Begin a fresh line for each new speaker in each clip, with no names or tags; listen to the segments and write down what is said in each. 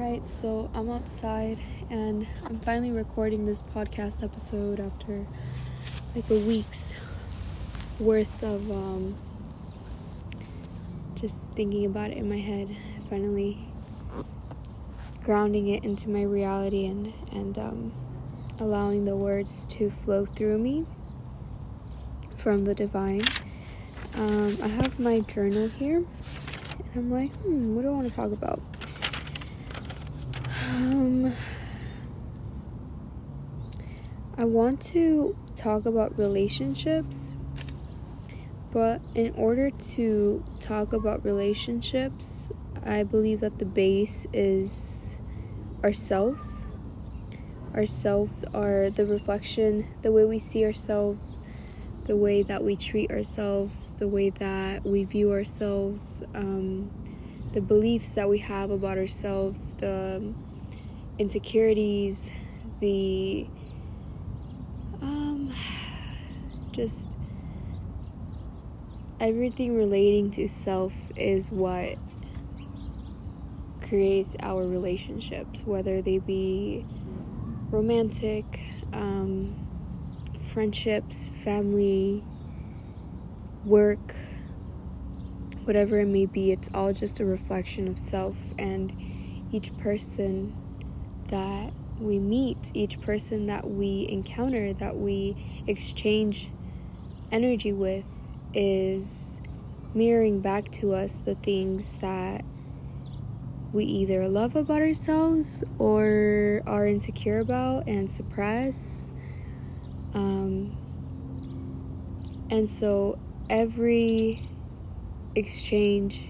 Alright, so I'm outside and I'm finally recording this podcast episode after like a week's worth of um, just thinking about it in my head. Finally grounding it into my reality and, and um, allowing the words to flow through me from the divine. Um, I have my journal here and I'm like, hmm, what do I want to talk about? Um, I want to talk about relationships, but in order to talk about relationships, I believe that the base is ourselves. Ourselves are the reflection, the way we see ourselves, the way that we treat ourselves, the way that we view ourselves, um, the beliefs that we have about ourselves, the insecurities, the um, just everything relating to self is what creates our relationships, whether they be romantic, um, friendships, family, work, whatever it may be, it's all just a reflection of self, and each person that we meet, each person that we encounter, that we exchange energy with, is mirroring back to us the things that we either love about ourselves or are insecure about and suppress. Um, and so every exchange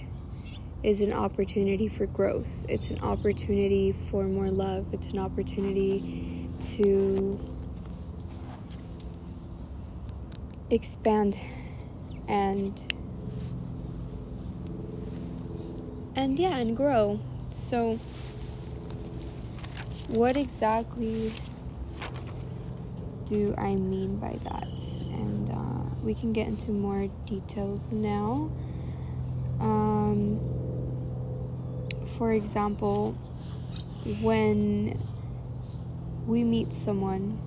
is an opportunity for growth. It's an opportunity for more love. It's an opportunity to expand and and yeah, and grow. So what exactly do I mean by that? And uh, we can get into more details now. Um, for example, when we meet someone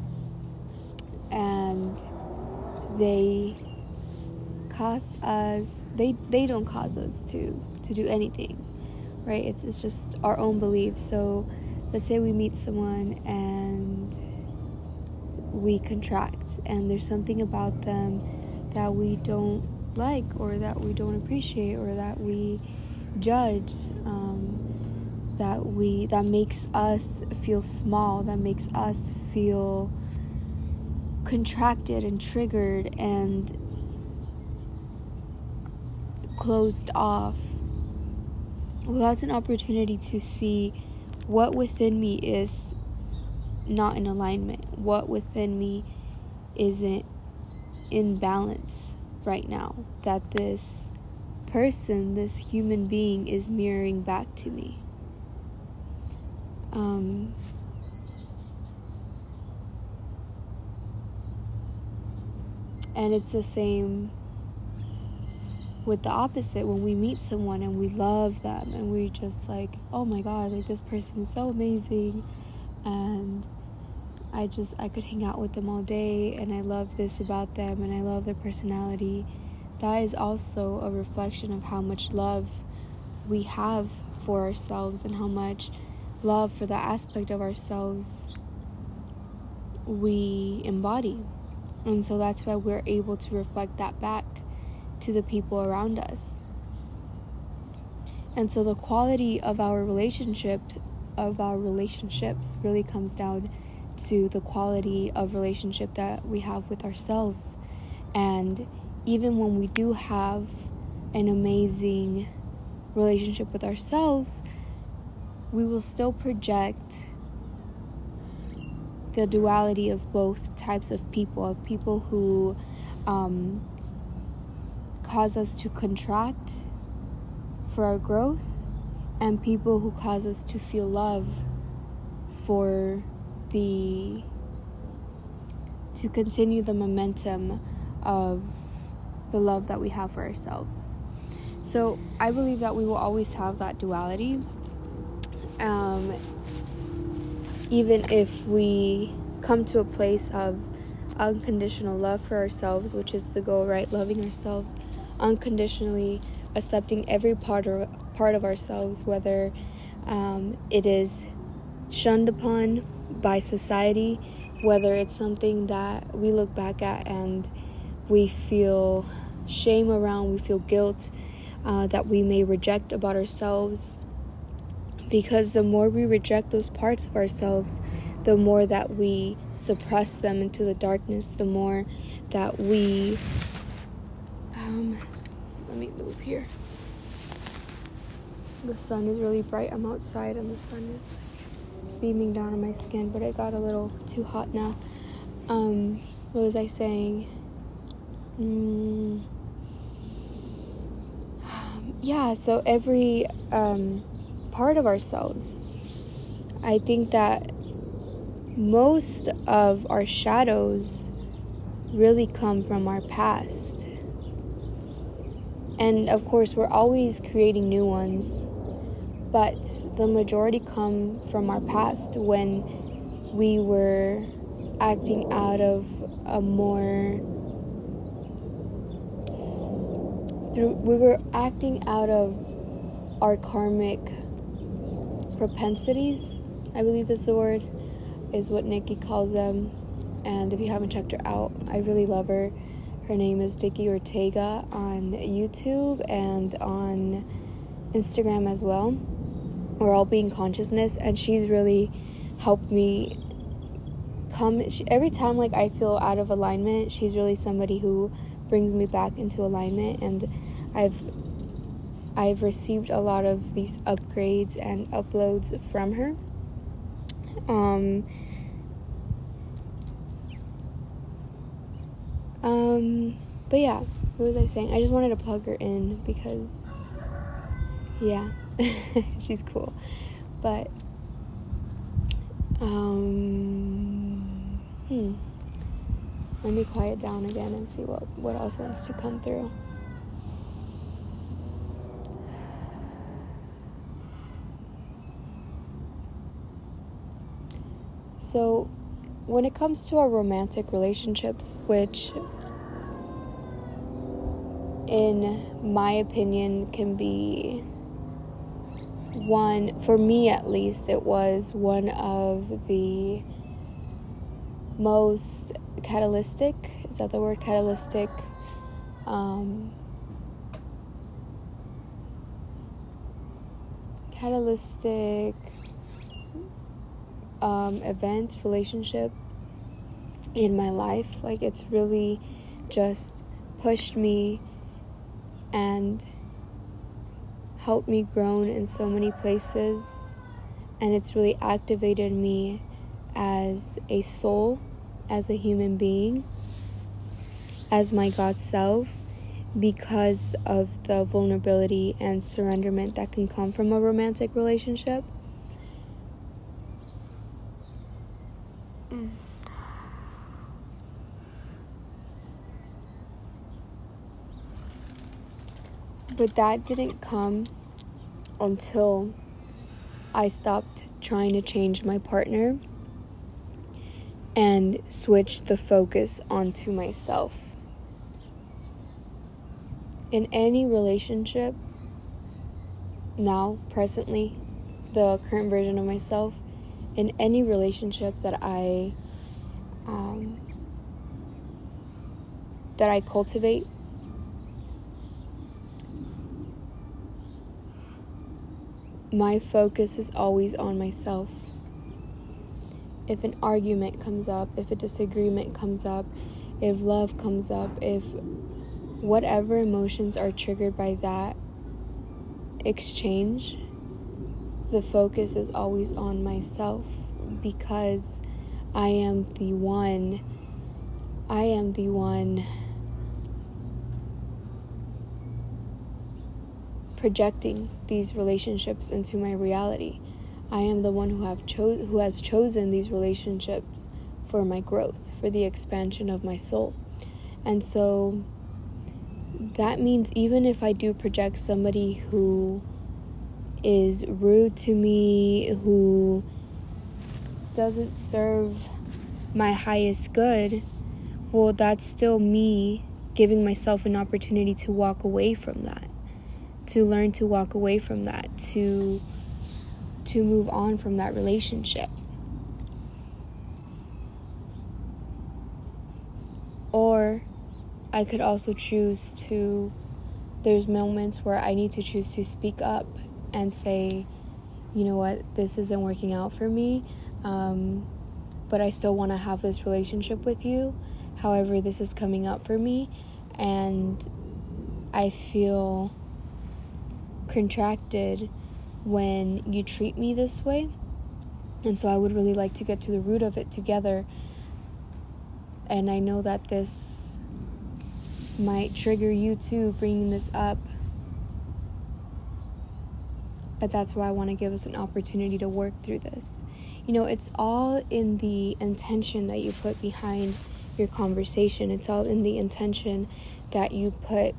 and they cause us they they don't cause us to to do anything right? It's, it's just our own beliefs so let's say we meet someone and we contract and there's something about them that we don't like or that we don't appreciate or that we judge um, that we that makes us feel small that makes us feel contracted and triggered and closed off well that's an opportunity to see what within me is not in alignment what within me isn't in balance right now that this person, this human being, is mirroring back to me. Um, and it's the same with the opposite. When we meet someone and we love them and we just like oh my god like this person is so amazing. And i just i could hang out with them all day and i love this about them and i love their personality. That is also a reflection of how much love we have for ourselves and how much love for the aspect of ourselves we embody. And so that's why we're able to reflect that back to the people around us. And so the quality of our relationship of our relationships really comes down to the quality of relationship that we have with ourselves and even when we do have an amazing relationship with ourselves, we will still project the duality of both types of people of people who um, cause us to contract for our growth and people who cause us to feel love for the to continue the momentum of the love that we have for ourselves. So I believe that we will always have that duality. Um, even if we come to a place of unconditional love for ourselves, which is the goal, right? Loving ourselves unconditionally, accepting every part of part of ourselves, whether um, it is shunned upon by society, whether it's something that we look back at and we feel shame around, we feel guilt uh, that we may reject about ourselves. Because the more we reject those parts of ourselves, the more that we suppress them into the darkness, the more that we. Um, let me move here. The sun is really bright. I'm outside and the sun is beaming down on my skin, but it got a little too hot now. Um, what was I saying? Mm, yeah, so every um, part of ourselves, I think that most of our shadows really come from our past. And of course, we're always creating new ones, but the majority come from our past when we were acting out of a more through we were acting out of our karmic propensities, I believe is the word, is what Nikki calls them. And if you haven't checked her out, I really love her. Her name is Nikki Ortega on YouTube and on Instagram as well. We're all being consciousness, and she's really helped me come. She, every time like I feel out of alignment, she's really somebody who brings me back into alignment and I've I've received a lot of these upgrades and uploads from her. Um, um, but yeah, what was I saying? I just wanted to plug her in because, yeah, she's cool. But, um, hmm. Let me quiet down again and see what, what else wants to come through. So, when it comes to our romantic relationships, which in my opinion can be one, for me at least, it was one of the most catalytic, is that the word catalytic? Um, catalytic um, event, relationship in my life. Like, it's really just pushed me and helped me grow in so many places. And it's really activated me as a soul, as a human being, as my God self because of the vulnerability and surrenderment that can come from a romantic relationship. But that didn't come until I stopped trying to change my partner and switched the focus onto myself. In any relationship, now, presently, the current version of myself, in any relationship that I um, that I cultivate my focus is always on myself. If an argument comes up, if a disagreement comes up, if love comes up, if whatever emotions are triggered by that exchange, the focus is always on myself because I am the one, I am the one projecting these relationships into my reality. I am the one who have cho- who has chosen these relationships for my growth, for the expansion of my soul. And so that means even if I do project somebody who is rude to me, who doesn't serve my highest good, well, that's still me giving myself an opportunity to walk away from that, to learn to walk away from that, to to move on from that relationship. Or I could also choose to there's moments where I need to choose to speak up and say, you know what, this isn't working out for me, um, but I still want to have this relationship with you. However, this is coming up for me, and I feel contracted when you treat me this way. And so I would really like to get to the root of it together. And I know that this might trigger you too, bringing this up. But that's why I want to give us an opportunity to work through this. You know, it's all in the intention that you put behind your conversation, it's all in the intention that you put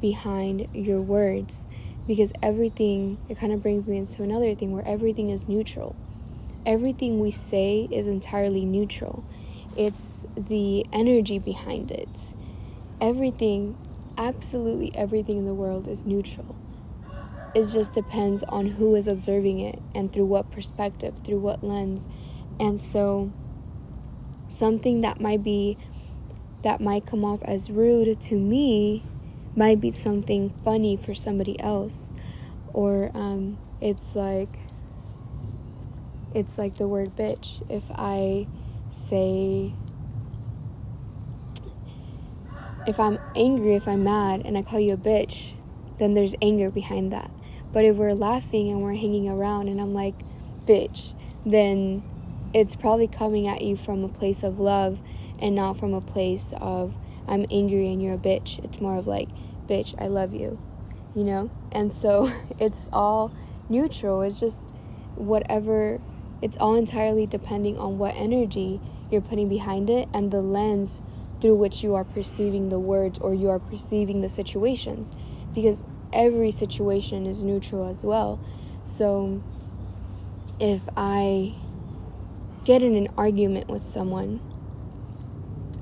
behind your words because everything it kind of brings me into another thing where everything is neutral. Everything we say is entirely neutral. It's the energy behind it. Everything absolutely everything in the world is neutral. It just depends on who is observing it and through what perspective through what lens. And so something that might be that might come off as rude to me might be something funny for somebody else. Or um, it's like it's like the word bitch. If i say if i'm angry if i'm mad and i call you a bitch then there's anger behind that. But if we're laughing and we're hanging around and i'm like bitch then it's probably coming at you from a place of love and not from a place of i'm angry and you're a bitch. It's more of like bitch, I love you, you know? And so it's all neutral. It's just whatever, it's all entirely depending on what energy you're putting behind it and the lens through which you are perceiving the words or you are perceiving the situations. Because every situation is neutral as well. So if I get in an argument with someone,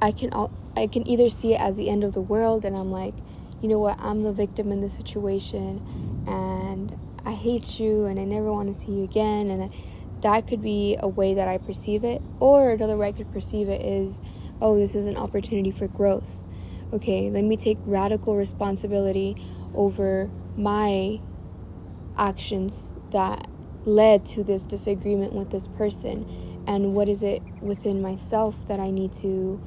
I can I can either see it as the end of the world and I'm like, you know what, I'm the victim in this situation and I hate you and I never want to see you again. And that could be a way that I perceive it. Or another way I could perceive it is, oh, this is an opportunity for growth. Okay, let me take radical responsibility over my actions that led to this disagreement with this person and what is it within myself that I need to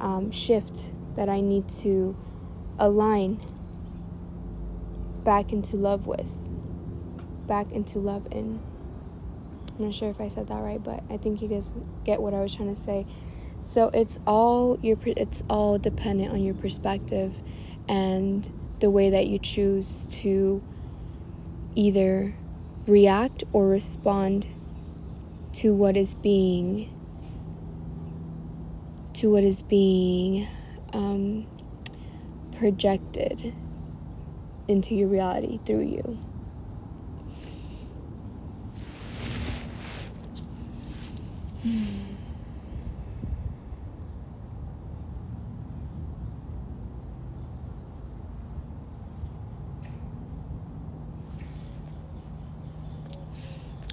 um, shift, that I need to align back into love with, back into love in. I'm not sure if I said that right, but I think you guys get what I was trying to say. So it's all your it's all dependent on your perspective and the way that you choose to either react or respond to what is being to what is being um, projected into your reality through you.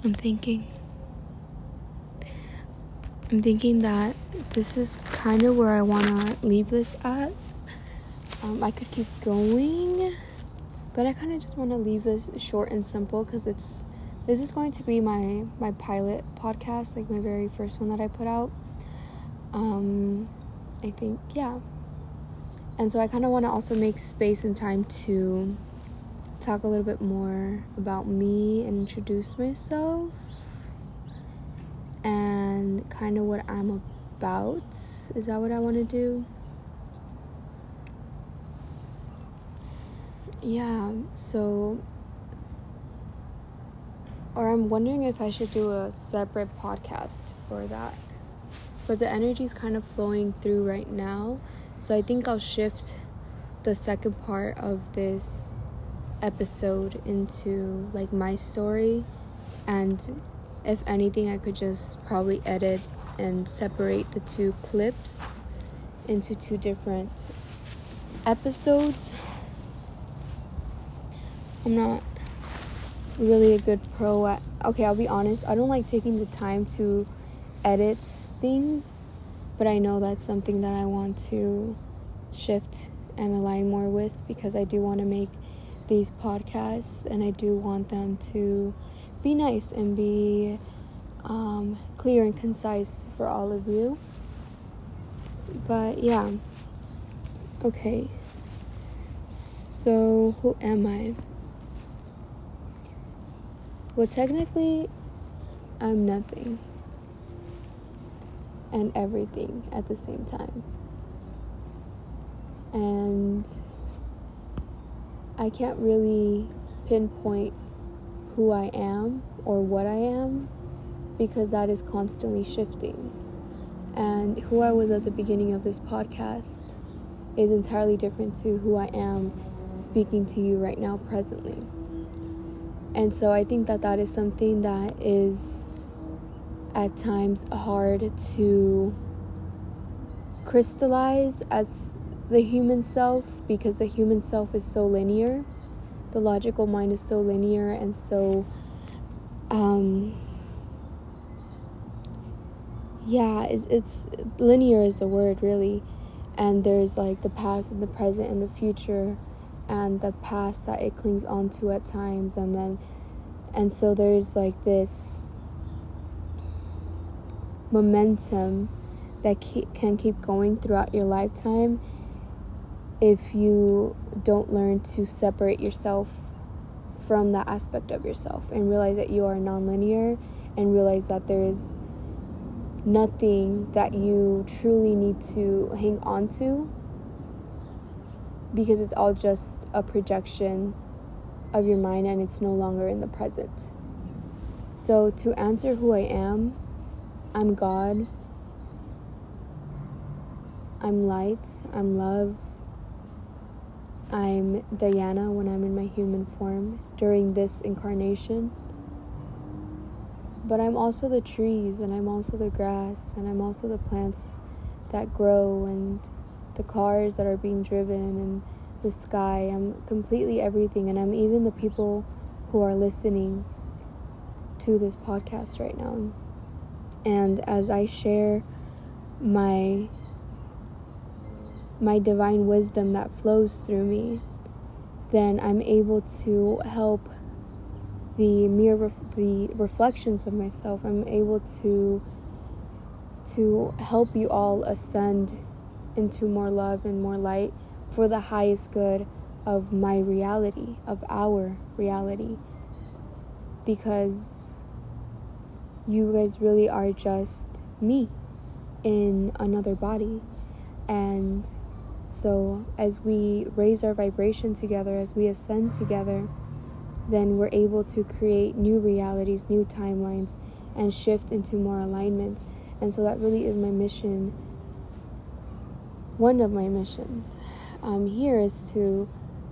I'm thinking. I'm thinking that this is kind of where I want to leave this at. Um, I could keep going, but I kind of just want to leave this short and simple because it's this is going to be my my pilot podcast, like my very first one that I put out. Um, I think yeah, and so I kind of want to also make space and time to talk a little bit more about me and introduce myself and kind of what I'm about. Is that what I want to do? Yeah, so or I'm wondering if I should do a separate podcast for that. But the energy is kind of flowing through right now. So I think I'll shift the second part of this episode into like my story and if anything I could just probably edit and separate the two clips into two different episodes. I'm not really a good pro at okay, I'll be honest, I don't like taking the time to edit things, but I know that's something that I want to shift and align more with because I do want to make these podcasts and I do want them to be nice and be um, clear and concise for all of you. But yeah, okay. So, who am I? Well, technically, I'm nothing and everything at the same time. And I can't really pinpoint who I am or what I am because that is constantly shifting. And who I was at the beginning of this podcast is entirely different to who I am speaking to you right now, presently. And so I think that that is something that is at times hard to crystallize as the human self because the human self is so linear. The logical mind is so linear and so um yeah, it's, it's linear is the word really. And there's like the past and the present and the future and the past that it clings onto at times and then and so there's like this momentum that keep, can keep going throughout your lifetime if you don't learn to separate yourself from that aspect of yourself and realize that you are nonlinear and realize that there is nothing that you truly need to hang on to because it's all just a projection of your mind and it's no longer in the present. So, to answer who I am, I'm God, I'm light, I'm love, I'm Diana when I'm in my human form during this incarnation. But I'm also the trees, and I'm also the grass, and I'm also the plants that grow, and the cars that are being driven, and the sky. I'm completely everything, and I'm even the people who are listening to this podcast right now. And as I share my my divine wisdom that flows through me, then I'm able to help the mere ref- the reflections of myself. I'm able to to help you all ascend into more love and more light for the highest good of my reality, of our reality. Because you guys really are just me in another body. And so, as we raise our vibration together, as we ascend together, then we're able to create new realities, new timelines, and shift into more alignment. And so, that really is my mission. One of my missions um, here is to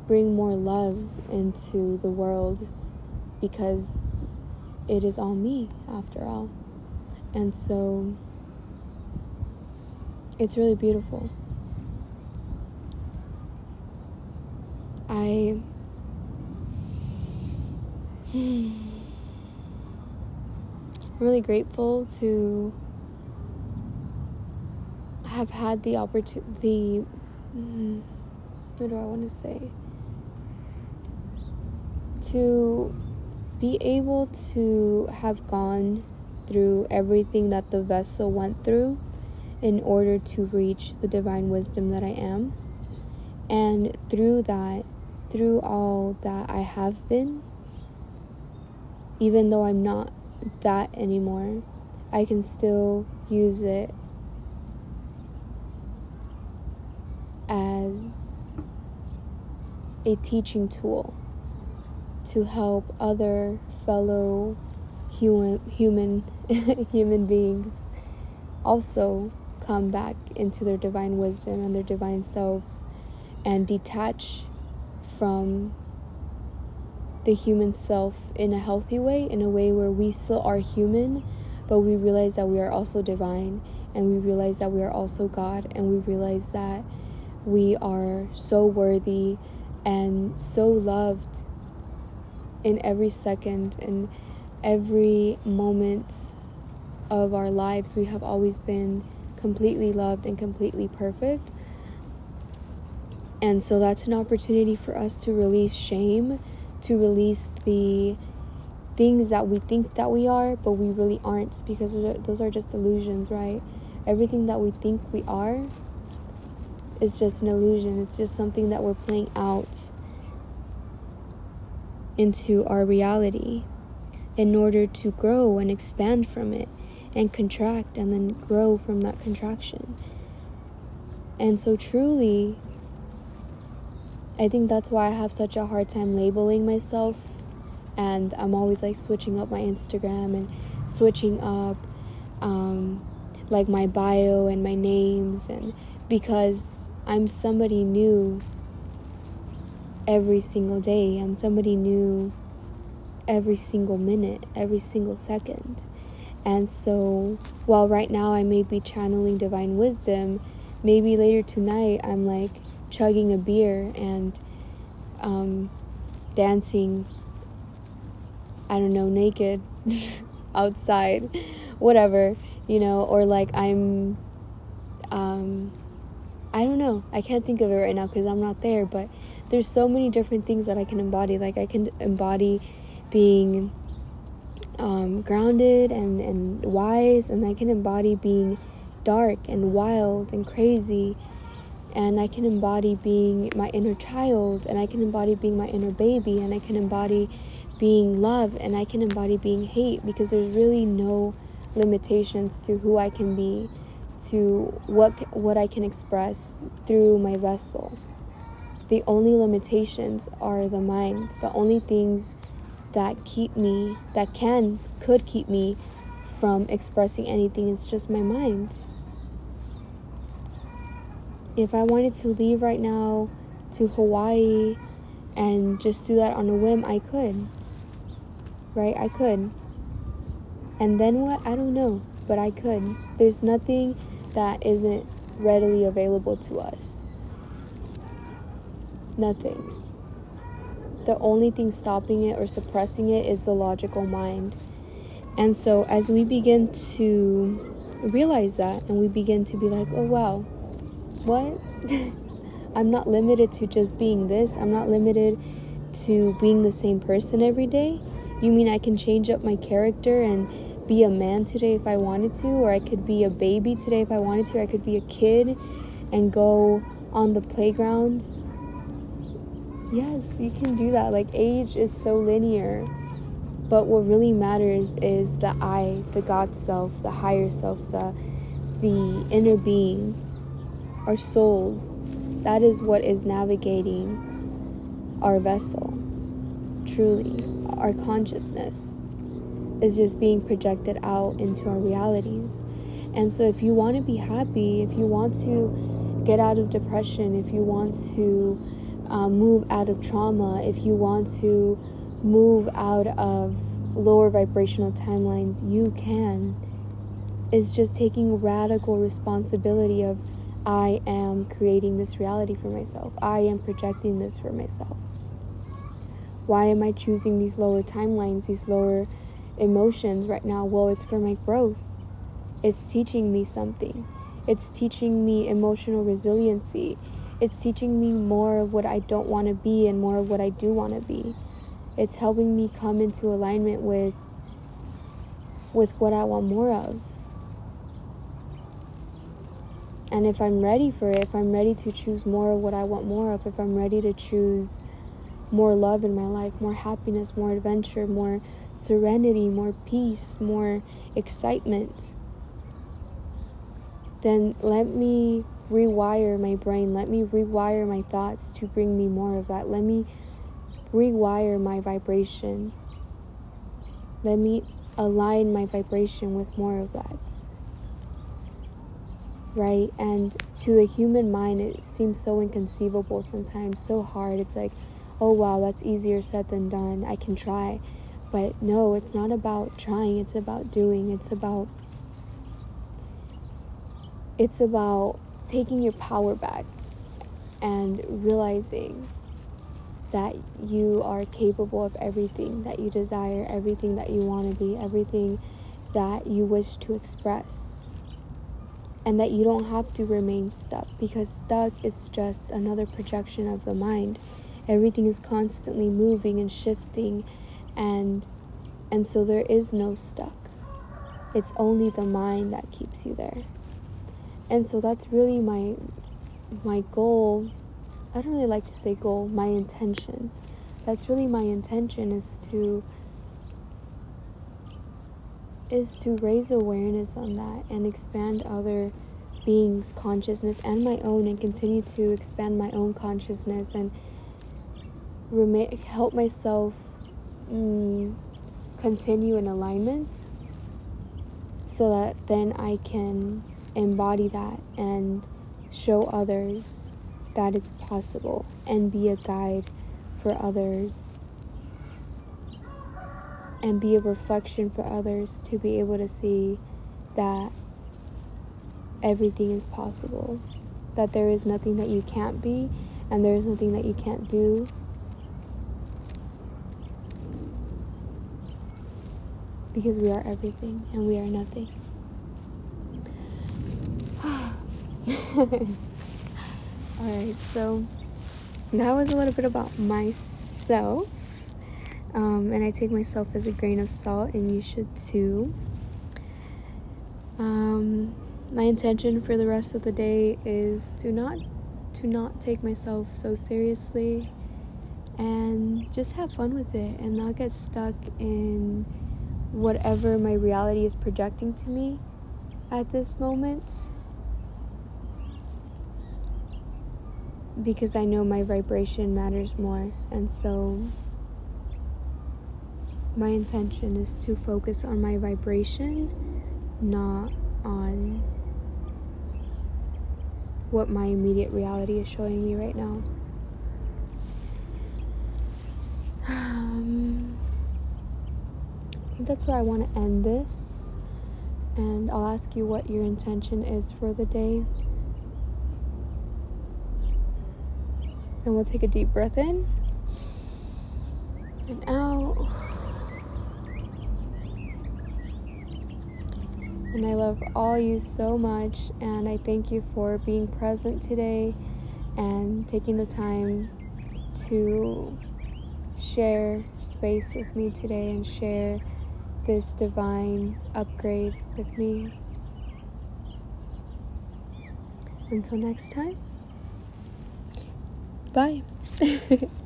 bring more love into the world because it is all me, after all. And so, it's really beautiful. I I'm really grateful to have had the opportunity. Mm, what do I want to say? To be able to have gone through everything that the vessel went through in order to reach the divine wisdom that I am. And through that, through all that I have been, even though I'm not that anymore, I can still use it as a teaching tool to help other fellow human human human beings also come back into their divine wisdom and their divine selves and detach from the human self in a healthy way, in a way where we still are human, but we realize that we are also divine, and we realize that we are also God, and we realize that we are so worthy and so loved in every second, in every moment of our lives. We have always been completely loved and completely perfect. And so that's an opportunity for us to release shame, to release the things that we think that we are, but we really aren't because those are just illusions, right? Everything that we think we are is just an illusion. It's just something that we're playing out into our reality in order to grow and expand from it and contract and then grow from that contraction. And so, truly, I think that's why I have such a hard time labeling myself. And I'm always like switching up my Instagram and switching up um, like my bio and my names. And because I'm somebody new every single day, I'm somebody new every single minute, every single second. And so, while right now I may be channeling divine wisdom, maybe later tonight I'm like chugging a beer and um, dancing, I don't know, naked outside, whatever, you know, or like I'm, um, I don't know, I can't think of it right now because I'm not there, but there's so many different things that I can embody. Like, I can embody being um, grounded and, and wise, and I can embody being dark and wild and crazy. And I can embody being my inner child, and I can embody being my inner baby, and I can embody being love, and I can embody being hate because there's really no limitations to who I can be, to what what I can express through my vessel. The only limitations are the mind. The only things that keep me, that can, could keep me from expressing anything is just my mind. If I wanted to leave right now to Hawaii and just do that on a whim, I could. Right? I could. And then what? I don't know. But I could. There's nothing that isn't readily available to us. Nothing the only thing stopping it or suppressing it is the logical mind. And so, as we begin to realize that and we begin to be like, oh wow, what? I'm not limited to just being this, I'm not limited to being the same person every day. You mean I can change up my character and be a man today if I wanted to, or I could be a baby today if I wanted to, or I could be a kid and go on the playground Yes, you can do that. Like, age is so linear. But what really matters is the I, the God self, the higher self, the, the inner being, our souls. That is what is navigating our vessel. Truly, our consciousness is just being projected out into our realities. And so, if you want to be happy, if you want to get out of depression, if you want to um, move out of trauma, if you want to move out of lower vibrational timelines, you can. It's just taking radical responsibility of I am creating this reality for myself. I am projecting this for myself. Why am I choosing these lower timelines, these lower emotions right now? Well, it's for my growth. It's teaching me something. It's teaching me emotional resiliency. It's teaching me more of what I don't want to be and more of what I do want to be. It's helping me come into alignment with with what I want more of. And if I'm ready for it, if I'm ready to choose more of what I want more of, if I'm ready to choose more love in my life, more happiness, more adventure, more serenity, more peace, more excitement, then let me rewire my brain. Let me rewire my thoughts to bring me more of that. Let me rewire my vibration. Let me align my vibration with more of that. Right? And to the human mind, it seems so inconceivable sometimes, so hard. It's like, oh wow, that's easier said than done. I can try. But no, it's not about trying, it's about doing. It's about it's about taking your power back and realizing that you are capable of everything that you desire, everything that you want to be, everything that you wish to express. And that you don't have to remain stuck because stuck is just another projection of the mind. Everything is constantly moving and shifting and and so there is no stuck. It's only the mind that keeps you there. And so that's really my my goal I don't really like to say goal, my intention. That's really my intention is to is to raise awareness on that and expand other beings' consciousness and my own and continue to expand my own consciousness and remain, help myself mm, continue in alignment so that then I can embody that and show others that it's possible and be a guide for others and be a reflection for others to be able to see that everything is possible, that there is nothing that you can't be, and there is nothing that you can't do. Because we are everything and we are nothing. Alright, so that was a little bit about myself. Um, and I take myself as a grain of salt, and you should too. Um, my intention for the rest of the day is to not to not take myself so seriously and just have fun with it and not get stuck in whatever my reality is projecting to me at this moment because I know my vibration matters more. And so my intention is to focus on my vibration, not on what my immediate reality is showing me right now. Um, I think that's where I want to end this. And I'll ask you what your intention is for the day. And we'll take a deep breath in and out. And I love all you so much, and I thank you for being present today and taking the time to share space with me today and share this divine upgrade with me. Until next time. Bye.